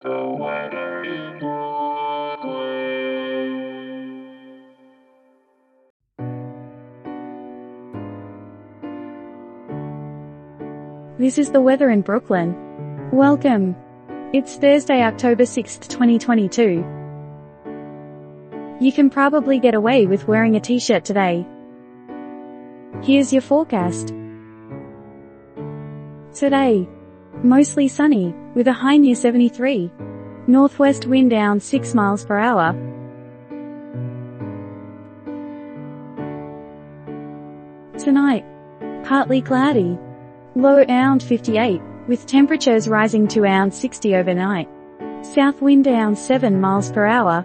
This is the weather in Brooklyn. Welcome. It's Thursday, October 6th, 2022. You can probably get away with wearing a t-shirt today. Here's your forecast. Today, mostly sunny, with a high near 73. Northwest wind down 6 miles per hour. Tonight, partly cloudy. Low around 58, with temperatures rising to around 60 overnight. South wind down 7 miles per hour.